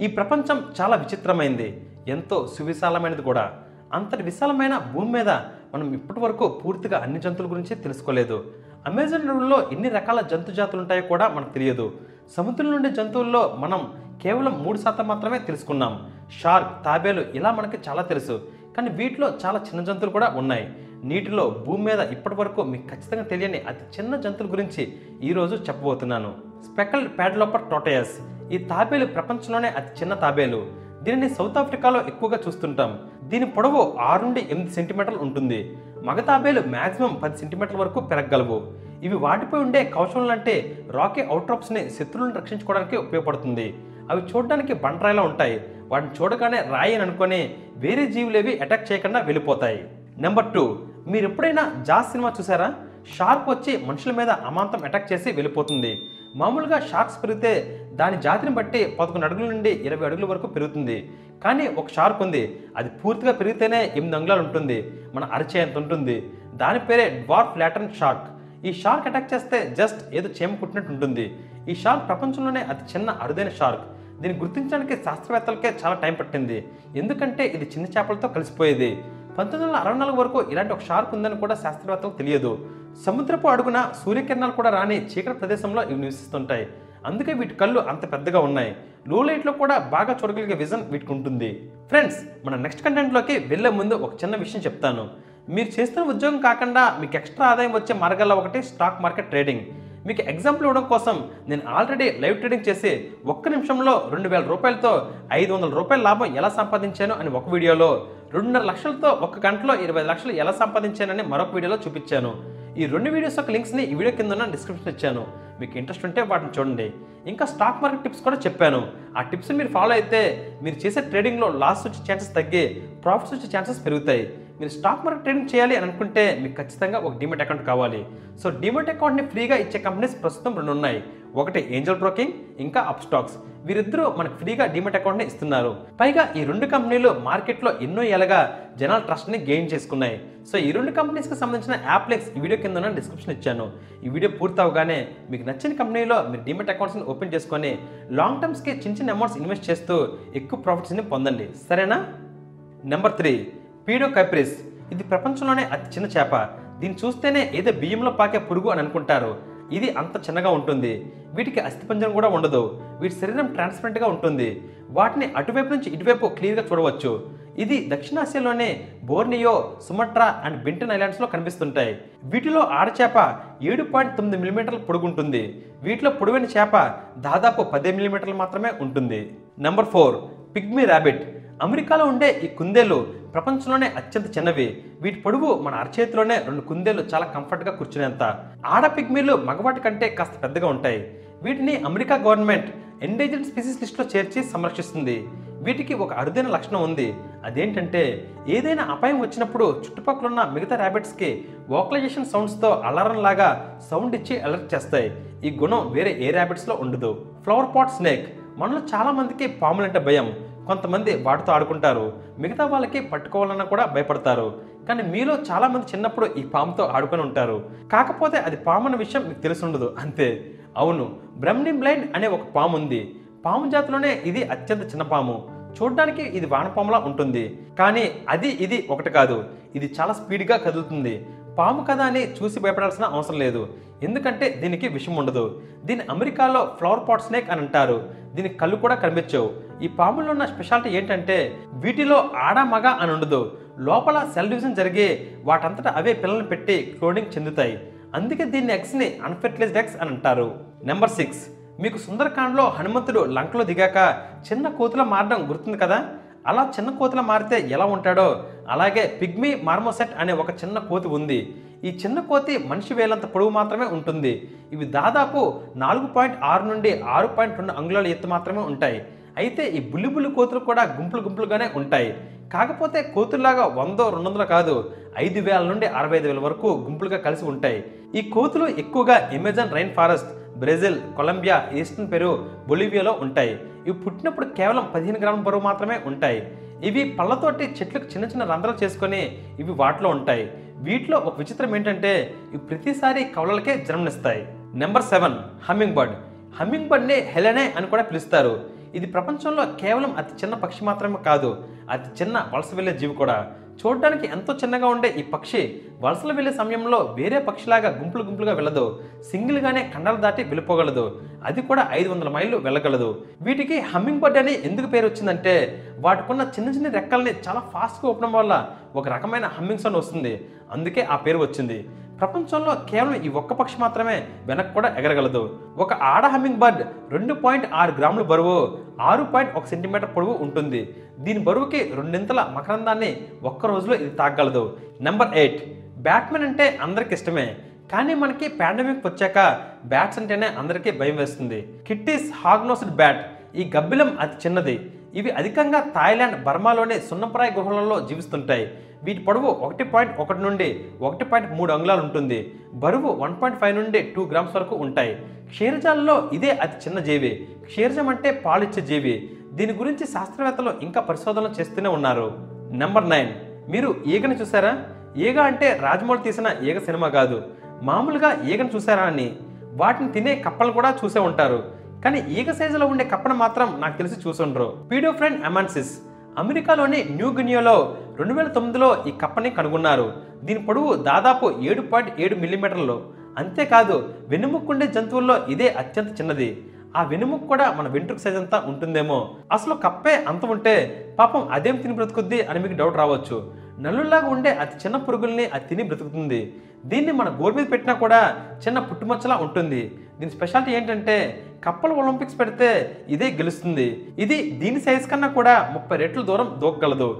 ఈ ప్రపంచం చాలా విచిత్రమైంది. ఎంతో సువిశాలమైనది కూడా. అంతటి విశాలమైన భూమి మీద మనం ఇప్పటి వరకు పూర్తిగా అన్ని జంతువుల గురించి తెలుసుకోలేదు. అమెజాన్ అడవుల్లో ఎన్ని రకాల జంతు జాతులు ఉంటాయో కూడా మనకు తెలియదు. సముద్రం నుండి జంతువుల్లో మనం కేవలం మూడు శాతం మాత్రమే తెలుసుకున్నాం. షార్క్ తాబేలు ఇలా మనకి చాలా తెలుసు. కానీ వీటిలో చాలా చిన్న జంతువులు కూడా ఉన్నాయి. నీటిలో భూమి మీద ఇప్పటి వరకు మీకు ఖచ్చితంగా తెలియని అతి చిన్న జంతువుల గురించి ఈరోజు చెప్పబోతున్నాను. స్పెకల్డ్ ప్యాడ్లోపర్ టోటయస్. ఈ తాబేలు ప్రపంచంలోనే అతి చిన్న తాబేలు. దీనిని సౌత్ ఆఫ్రికాలో ఎక్కువగా చూస్తుంటాం. దీని పొడవు ఆరు నుండి ఎనిమిది సెంటీమీటర్లు ఉంటుంది. మగ తాబేలు మాక్సిమం పది సెంటీమీటర్ల వరకు పెరగగలవు. ఇవి వాటిపై ఉండే కౌశలం అంటే రాకీ అవుట్రాప్స్ని శత్రువులను రక్షించుకోవడానికి ఉపయోగపడుతుంది. అవి చూడడానికి బండరాయిలా ఉంటాయి. వాటిని చూడగానే రాయి అని అనుకొని వేరే జీవులేవి అటాక్ చేయకుండా వెళ్ళిపోతాయి. నెంబర్ టూ మీరు ఎప్పుడైనా జాస్ సినిమా చూసారా? షార్క్ వచ్చి మనుషుల మీద అమాంతం అటాక్ చేసి వెళ్ళిపోతుంది. మామూలుగా షార్క్స్ పెరిగితే దాని జాతిని బట్టి పదకొండు అడుగుల నుండి ఇరవై అడుగుల వరకు పెరుగుతుంది. కానీ ఒక షార్క్ ఉంది అది పూర్తిగా పెరిగితేనే ఎనిమిది అంగుళాలు ఉంటుంది మన అరచే అంత ఉంటుంది. దాని పేరే డ్వార్ఫ్ లాటరన్ షార్క్. ఈ షార్క్ అటాక్ చేస్తే జస్ట్ ఏదో చేమ కుట్టినట్టు ఉంటుంది. ఈ షార్క్ ప్రపంచంలోనే అతి చిన్న అరుదైన షార్క్. దీన్ని గుర్తించడానికి శాస్త్రవేత్తలకే చాలా టైం పట్టింది. ఎందుకంటే ఇది చిన్న చేపలతో కలిసిపోయేది. పంతొమ్మిది వందల అరవై నాలుగు వరకు ఇలాంటి ఒక షార్క్ ఉందని కూడా శాస్త్రవేత్తలకు తెలియదు. సముద్రపు అడుగున సూర్యకిరణాలు కూడా రాని చీకటి ప్రదేశంలో ఇవి నివసిస్తుంటాయి. అందుకే వీటి కళ్ళు అంత పెద్దగా ఉన్నాయి. లో లైట్లో కూడా బాగా చూడగలిగే విజన్ వీటికి ఉంటుంది. ఫ్రెండ్స్ మన నెక్స్ట్ కంటెంట్లోకి వెళ్ళే ముందు ఒక చిన్న విషయం చెప్తాను. మీరు చేస్తున్న ఉద్యోగం కాకుండా మీకు ఎక్స్ట్రా ఆదాయం వచ్చే మార్గాల్లో ఒకటి స్టాక్ మార్కెట్ ట్రేడింగ్. మీకు ఎగ్జాంపుల్ ఇవ్వడం కోసం నేను ఆల్రెడీ లైవ్ ట్రేడింగ్ చేసి ఒక్క నిమిషంలో రెండు వేల రూపాయలతో ఐదు వందల రూపాయల లాభం ఎలా సంపాదించాను అని ఒక వీడియోలో. రెండున్నర లక్షలతో ఒక గంటలో ఇరవై లక్షలు ఎలా సంపాదించానని మరొక వీడియోలో చూపించాను. ఈ రెండు వీడియోస్ యొక్క లింక్స్ని ఈ వీడియో కింద డిస్క్రిప్షన్ ఇచ్చాను. మీకు ఇంట్రెస్ట్ ఉంటే వాటిని చూడండి. ఇంకా స్టాక్ మార్కెట్ టిప్స్ కూడా చెప్పాను. ఆ టిప్స్ మీరు ఫాలో అయితే మీరు చేసే ట్రేడింగ్లో లాస్ వచ్చే ఛాన్సెస్ తగ్గి ప్రాఫిట్స్ వచ్చే ఛాన్సెస్ పెరుగుతాయి. మీరు స్టాక్ మార్కెట్ ట్రేడింగ్ చేయాలి అని అనుకుంటే మీకు ఖచ్చితంగా ఒక డిమెట్ అకౌంట్ కావాలి. సో డిమెట్ అకౌంట్ని ఫ్రీగా ఇచ్చే కంపెనీస్ ప్రస్తుతం రెండు ఉన్నాయి. ఒకటి ఏంజల్ బ్రోకింగ్ ఇంకా అప్ స్టాక్స్ వీరిద్దరూ మనకు ఫ్రీగా డిమెట్ అకౌంట్ని ఇస్తున్నారు. పైగా ఈ రెండు కంపెనీలు మార్కెట్లో ఎన్నో ఏళ్ళగా జనాల ట్రస్ట్ని గెయిన్ చేసుకున్నాయి. సో ఈ రెండు కంపెనీస్కి సంబంధించిన యాప్లెక్స్ ఈ వీడియో కింద డిస్క్రిప్షన్ ఇచ్చాను. ఈ వీడియో పూర్తి అవగానే మీకు నచ్చిన కంపెనీలో మీరు డిమెట్ అకౌంట్స్ని ఓపెన్ చేసుకొని లాంగ్ టర్మ్స్కి చిన్న చిన్న అమౌంట్స్ ఇన్వెస్ట్ చేస్తూ ఎక్కువ ప్రాఫిట్స్ని పొందండి. సరేనా? Number three Paedocypris. ఇది ప్రపంచంలోనే అతి చిన్న చేప. దీన్ని చూస్తేనే ఏదో బియ్యంలో పాకే పురుగు అని అనుకుంటారు. ఇది అంత చిన్నగా ఉంటుంది. వీటికి అస్థిపంజరం కూడా ఉండదు. వీటి శరీరం ట్రాన్స్పరెంట్గా ఉంటుంది. వాటిని అటువైపు నుంచి ఇటువైపు క్లియర్గా చూడవచ్చు. ఇది దక్షిణాసియాలోనే బోర్నియో సుమట్రా అండ్ బింటన్ ఐలాండ్స్లో కనిపిస్తుంటాయి. వీటిలో ఆడచేప ఏడు పాయింట్ తొమ్మిది మిలీమీటర్ల పొడుగుంటుంది. వీటిలో పొడవైన చేప దాదాపు పది మిలిమీటర్లు మాత్రమే ఉంటుంది. నెంబర్ ఫోర్ పిగ్మీ ర్యాబిట్ అమెరికాలో ఉండే ఈ కుందేలు ప్రపంచంలోనే అత్యంత చిన్నవి. వీటి పొడుగు మన అరచేతిలోనే రెండు కుందేలు చాలా కంఫర్ట్గా కూర్చునేంత. ఆడ పిగ్మీలు మగవాటి కంటే కాస్త పెద్దగా ఉంటాయి. వీటిని అమెరికా గవర్నమెంట్ ఎండేజెడ్ స్పీసీస్ లిస్టులో చేర్చి సంరక్షిస్తుంది. వీటికి ఒక అరుదైన లక్షణం ఉంది. అదేంటంటే ఏదైనా అపాయం వచ్చినప్పుడు చుట్టుపక్కల ఉన్న మిగతా ర్యాబిట్స్కి వోకలైజేషన్ సౌండ్స్తో అలారం లాగా సౌండ్ ఇచ్చి అలర్ట్ చేస్తాయి. ఈ గుణం వేరే ఏ ర్యాబిట్స్లో ఉండదు. Flower pot snake. మనలో చాలామందికి పాములంటే భయం. కొంతమంది వాటితో ఆడుకుంటారు. మిగతా వాళ్ళకి పట్టుకోవాలన్నా కూడా భయపడతారు. కానీ మీలో చాలా మంది చిన్నప్పుడు ఈ పాముతో ఆడుకొని ఉంటారు. కాకపోతే అది పాము అన్న విషయం మీకు తెలిసి ఉండదు. అంతే. అవును. బ్రహ్మణి బ్లైండ్ అనే ఒక పాము ఉంది. పాము జాతిలోనే ఇది అత్యంత చిన్న పాము. చూడడానికి ఇది వానపాములా ఉంటుంది. కానీ అది ఇది ఒకటి కాదు. ఇది చాలా స్పీడ్గా కదులుతుంది. పాము కదా అని చూసి భయపడాల్సిన అవసరం లేదు. ఎందుకంటే దీనికి విషం ఉండదు. దీని అమెరికాలో ఫ్లవర్ పాట్ స్నేక్ అని అంటారు. దీనికి కళ్ళు కూడా కనిపించవు. ఈ పాములో ఉన్న స్పెషాలిటీ ఏంటంటే వీటిలో ఆడ మగ అని ఉండదు. లోపల సెల్ డివిజన్ జరిగి వాటంతటా అవే పిల్లల్ని పెట్టి క్లోనింగ్ చెందుతాయి. అందుకే దీన్ని ఎగ్స్ని అన్ఫెర్టిలైజ్డ్ ఎగ్స్ అని అంటారు. నెంబర్ సిక్స్ మీకు సుందరకాండలో హనుమంతుడు లంకలో దిగాక చిన్న కోతుల మారడం గుర్తుంది కదా? అలా చిన్న కోతుల మారితే ఎలా ఉంటాడో? అలాగే పిగ్మీ మార్మోసెట్ అనే ఒక చిన్న కోతి ఉంది. ఈ చిన్న కోతి మనిషి వేలంత పొడవు మాత్రమే ఉంటుంది. ఇవి దాదాపు నాలుగు పాయింట్ ఆరు నుండి ఆరు పాయింట్ రెండు అంగుళాల ఎత్తు మాత్రమే ఉంటాయి. అయితే ఈ బుల్లి బుల్లి కోతులు కూడా గుంపులు గుంపులుగానే ఉంటాయి. కాకపోతే కోతుల్లాగా వందో రెండు వందలు కాదు ఐదు వేల నుండి అరవై ఐదు వేల వరకు గుంపులుగా కలిసి ఉంటాయి. ఈ కోతులు ఎక్కువగా Amazon rain forest Brazil Colombia eastern Peru బొలివియాలో ఉంటాయి. ఇవి పుట్టినప్పుడు కేవలం పదిహేను గ్రాముల బరువు మాత్రమే ఉంటాయి. ఇవి పళ్ళతోటి చెట్లకు చిన్న చిన్న రంధ్రాలు చేసుకొని ఇవి వాటిలో ఉంటాయి. వీటిలో ఒక విచిత్రం ఏంటంటే ఇవి ప్రతిసారి కవలలకే జన్మనిస్తాయి number seven humming bird humming బర్డ్ని హెలెనే అని కూడా పిలుస్తారు. ఇది ప్రపంచంలో కేవలం అతి చిన్న పక్షి మాత్రమే కాదు అతి చిన్న వలస వెళ్ళే జీవి కూడా. చూడడానికి ఎంతో చిన్నగా ఉండే ఈ పక్షి వలసలు వెళ్ళే సమయంలో వేరే పక్షిలాగా గుంపులు గుంపులుగా వెళ్ళదు. సింగిల్గానే కండలు దాటి వెళ్ళిపోగలదు. అది కూడా ఐదు వందల మైళ్ళు వెళ్ళగలదు. వీటికి హమ్మింగ్ బర్డ్ అని ఎందుకు పేరు వచ్చిందంటే వాటికున్న చిన్న చిన్న రెక్కల్ని చాలా ఫాస్ట్గా ఊపడం వల్ల ఒక రకమైన హమ్మింగ్ సౌండ్ వస్తుంది. అందుకే ఆ పేరు వచ్చింది. ప్రపంచంలో కేవలం ఈ ఒక్క పక్షి మాత్రమే వెనక్కి కూడా ఎగరగలదు. ఒక ఆడ హమ్మింగ్ బర్డ్ రెండు పాయింట్ ఆరు గ్రాముల బరువు ఆరు పాయింట్ ఒక సెంటీమీటర్ పొడవు ఉంటుంది. దీని బరువుకి రెండింతల మకరందాన్ని ఒక్క రోజులో ఇది తాగలదు నెంబర్ ఎయిట్ బ్యాట్మెన్ అంటే అందరికి ఇష్టమే. కానీ మనకి పాండమిక్ వచ్చాక బ్యాట్స్ అంటేనే అందరికీ భయం వేస్తుంది. కిట్టీస్ హాగ్నోస్డ్ బ్యాట్ ఈ గబ్బిలం అతి చిన్నది. ఇవి అధికంగా థాయిలాండ్ బర్మాలోని సున్నప్రాయ గుహలలో జీవిస్తుంటాయి. వీటి పొడవు ఒకటి పాయింట్ ఒకటి నుండి ఒకటి పాయింట్ మూడు అంగుళాలు ఉంటుంది. బరువు వన్ పాయింట్ ఫైవ్ నుండి టూ గ్రామ్స్ వరకు ఉంటాయి. క్షీరజాలలో ఇదే అతి చిన్న జీవి. క్షీరజం అంటే పాలిచ్చే జీవి. దీని గురించి శాస్త్రవేత్తలు ఇంకా పరిశోధనలు చేస్తూనే ఉన్నారు. నెంబర్ నైన్ మీరు ఈగను చూసారా ఈగ అంటే రాజమౌళి తీసిన ఈగ సినిమా కాదు. మామూలుగా ఈగను చూసారా అని? వాటిని తినే కప్పలు కూడా చూసే ఉంటారు. కానీ ఈగ సైజులో ఉండే కప్పను మాత్రం నాకు తెలిసి చూసుండ్రు. పీడోఫ్రెండ్ అమాన్సిస్ అమెరికాలోని న్యూ గినియోలో రెండు వేల తొమ్మిదిలో ఈ కప్పని కనుగొన్నారు. దీని పొడవు దాదాపు ఏడు పాయింట్ ఏడు మిల్లీమీటర్లు. అంతేకాదు వెన్నుముక్కుండే జంతువుల్లో ఇదే అత్యంత చిన్నది. ఆ వెనుముక కూడా మన వెంట్రుక సైజ్ అంతా ఉంటుందేమో. అసలు కప్పే అంత ఉంటే పాపం అదేం తిని బ్రతుకుద్ది అని మీకు డౌట్ రావచ్చు. నల్లులాగా ఉండే అతి చిన్న పురుగుల్ని అది తిని బ్రతుకుతుంది. దీన్ని మన గోరు మీద పెట్టినా కూడా చిన్న పుట్టుమచ్చలా ఉంటుంది. దీని స్పెషాలిటీ ఏంటంటే కప్పల ఒలింపిక్స్ పెడితే ఇదే గెలుస్తుంది. ఇది దీని సైజ్ కన్నా కూడా ముప్పై రెట్ల దూరం దూకగలదు.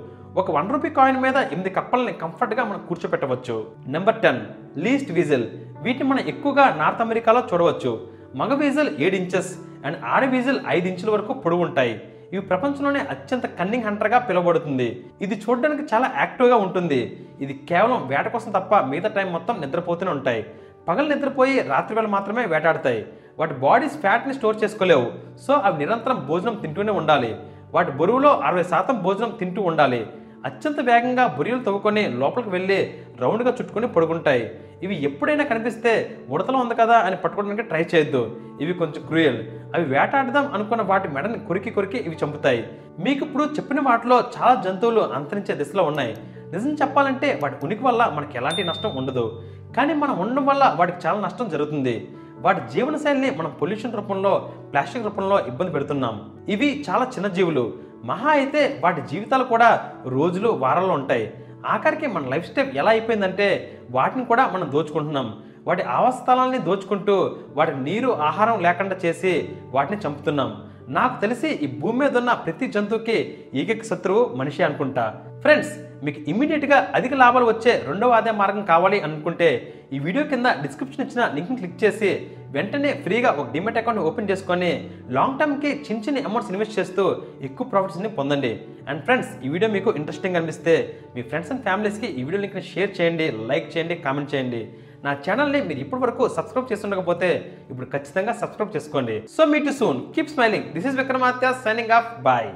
ఒక వన్ రూపీ కాయిన్ మీద ఎనిమిది కప్పల్ని కంఫర్ట్గా మనం కూర్చోపెట్టవచ్చు. నెంబర్ టెన్ లీస్ట్ వీజల్ వీటిని మనం ఎక్కువగా నార్త్ అమెరికాలో చూడవచ్చు. మగ వీజల్ ఏడు ఇంచెస్ అండ్ ఆడ వీజల్ ఐదు ఇంచుల వరకు పొడవు ఉంటాయి. ఇవి ప్రపంచంలోనే అత్యంత కన్నింగ్ హంటర్గా పిలువబడుతుంది. ఇది చూడడానికి చాలా యాక్టివ్గా ఉంటుంది. ఇది కేవలం వేట కోసం తప్ప మిగతా టైం మొత్తం నిద్రపోతూనే ఉంటాయి. పగలు నిద్రపోయి రాత్రివేళ మాత్రమే వేటాడతాయి. వాటి బాడీస్ ఫ్యాట్ని స్టోర్ చేసుకోలేవు. సో అవి నిరంతరం భోజనం తింటూనే ఉండాలి. వాటి బరువులో అరవై శాతం భోజనం తింటూ ఉండాలి. అత్యంత వేగంగా బొరియలు తవ్వుకొని లోపలికి వెళ్ళి రౌండ్గా చుట్టుకొని పడుకుంటాయి. ఇవి ఎప్పుడైనా కనిపిస్తే ఉడతలో ఉంది కదా అని పట్టుకోవడానికి ట్రై చేయొద్దు. ఇవి కొంచెం క్రూయల్. అవి వేటాడదాం అనుకున్న వాటి మెడని కొరికి కొరికి ఇవి చంపుతాయి. మీకు ఇప్పుడు చెప్పిన వాటిలో చాలా జంతువులు అంతరించే దిశలో ఉన్నాయి. నిజం చెప్పాలంటే వాటి ఉనికి వల్ల మనకి ఎలాంటి నష్టం ఉండదు. కానీ మనం ఉండడం వల్ల వాటికి చాలా నష్టం జరుగుతుంది. వాటి జీవనశైలిని మనం పొల్యూషన్ రూపంలో ప్లాస్టిక్ రూపంలో ఇబ్బంది పెడుతున్నాం. ఇవి చాలా చిన్న జీవులు. మహా అయితే వాటి జీవితాలు కూడా రోజులు వారాల్లో ఉంటాయి. ఆఖరికి మన లైఫ్ స్టైల్ ఎలా అయిపోయిందంటే వాటిని కూడా మనం దోచుకుంటున్నాం. వాటి ఆవాస స్థలాల్ని దోచుకుంటూ వాటి నీరు ఆహారం లేకుండా చేసి వాటిని చంపుతున్నాం. నాకు తెలిసి ఈ భూమి మీద ఉన్న ప్రతి జంతువుకి ఏకైక శత్రువు మనిషి అనుకుంటా. ఫ్రెండ్స్ మీకు ఇమీడియట్గా అధిక లాభాలు వచ్చే రెండవ ఆదాయ మార్గం కావాలి అనుకుంటే ఈ వీడియో కింద డిస్క్రిప్షన్ ఇచ్చిన లింక్ని క్లిక్ చేసి వెంటనే ఫ్రీగా ఒక డిమెట్ అకౌంట్ ఓపెన్ చేసుకొని లాంగ్ టర్మ్కి చిన్న చిన్న అమౌంట్స్ ఇన్వెస్ట్ చేస్తూ ఎక్కువ ప్రాఫిట్స్ని పొందండి. అండ్ ఫ్రెండ్స్ ఈ వీడియో మీకు ఇంట్రెస్టింగ్ అనిపిస్తే మీ ఫ్రెండ్స్ అండ్ ఫ్యామిలీస్కి ఈ వీడియో లింక్ని షేర్ చేయండి లైక్ చేయండి కామెంట్ చేయండి. నా ఛానల్ని మీరు ఇప్పటి వరకు సబ్స్క్రైబ్ చేస్తుండకపోతే ఇప్పుడు ఖచ్చితంగా సబ్స్క్రైబ్ చేసుకోండి. So me to soon keep smiling this is Vikramaditya signing off bye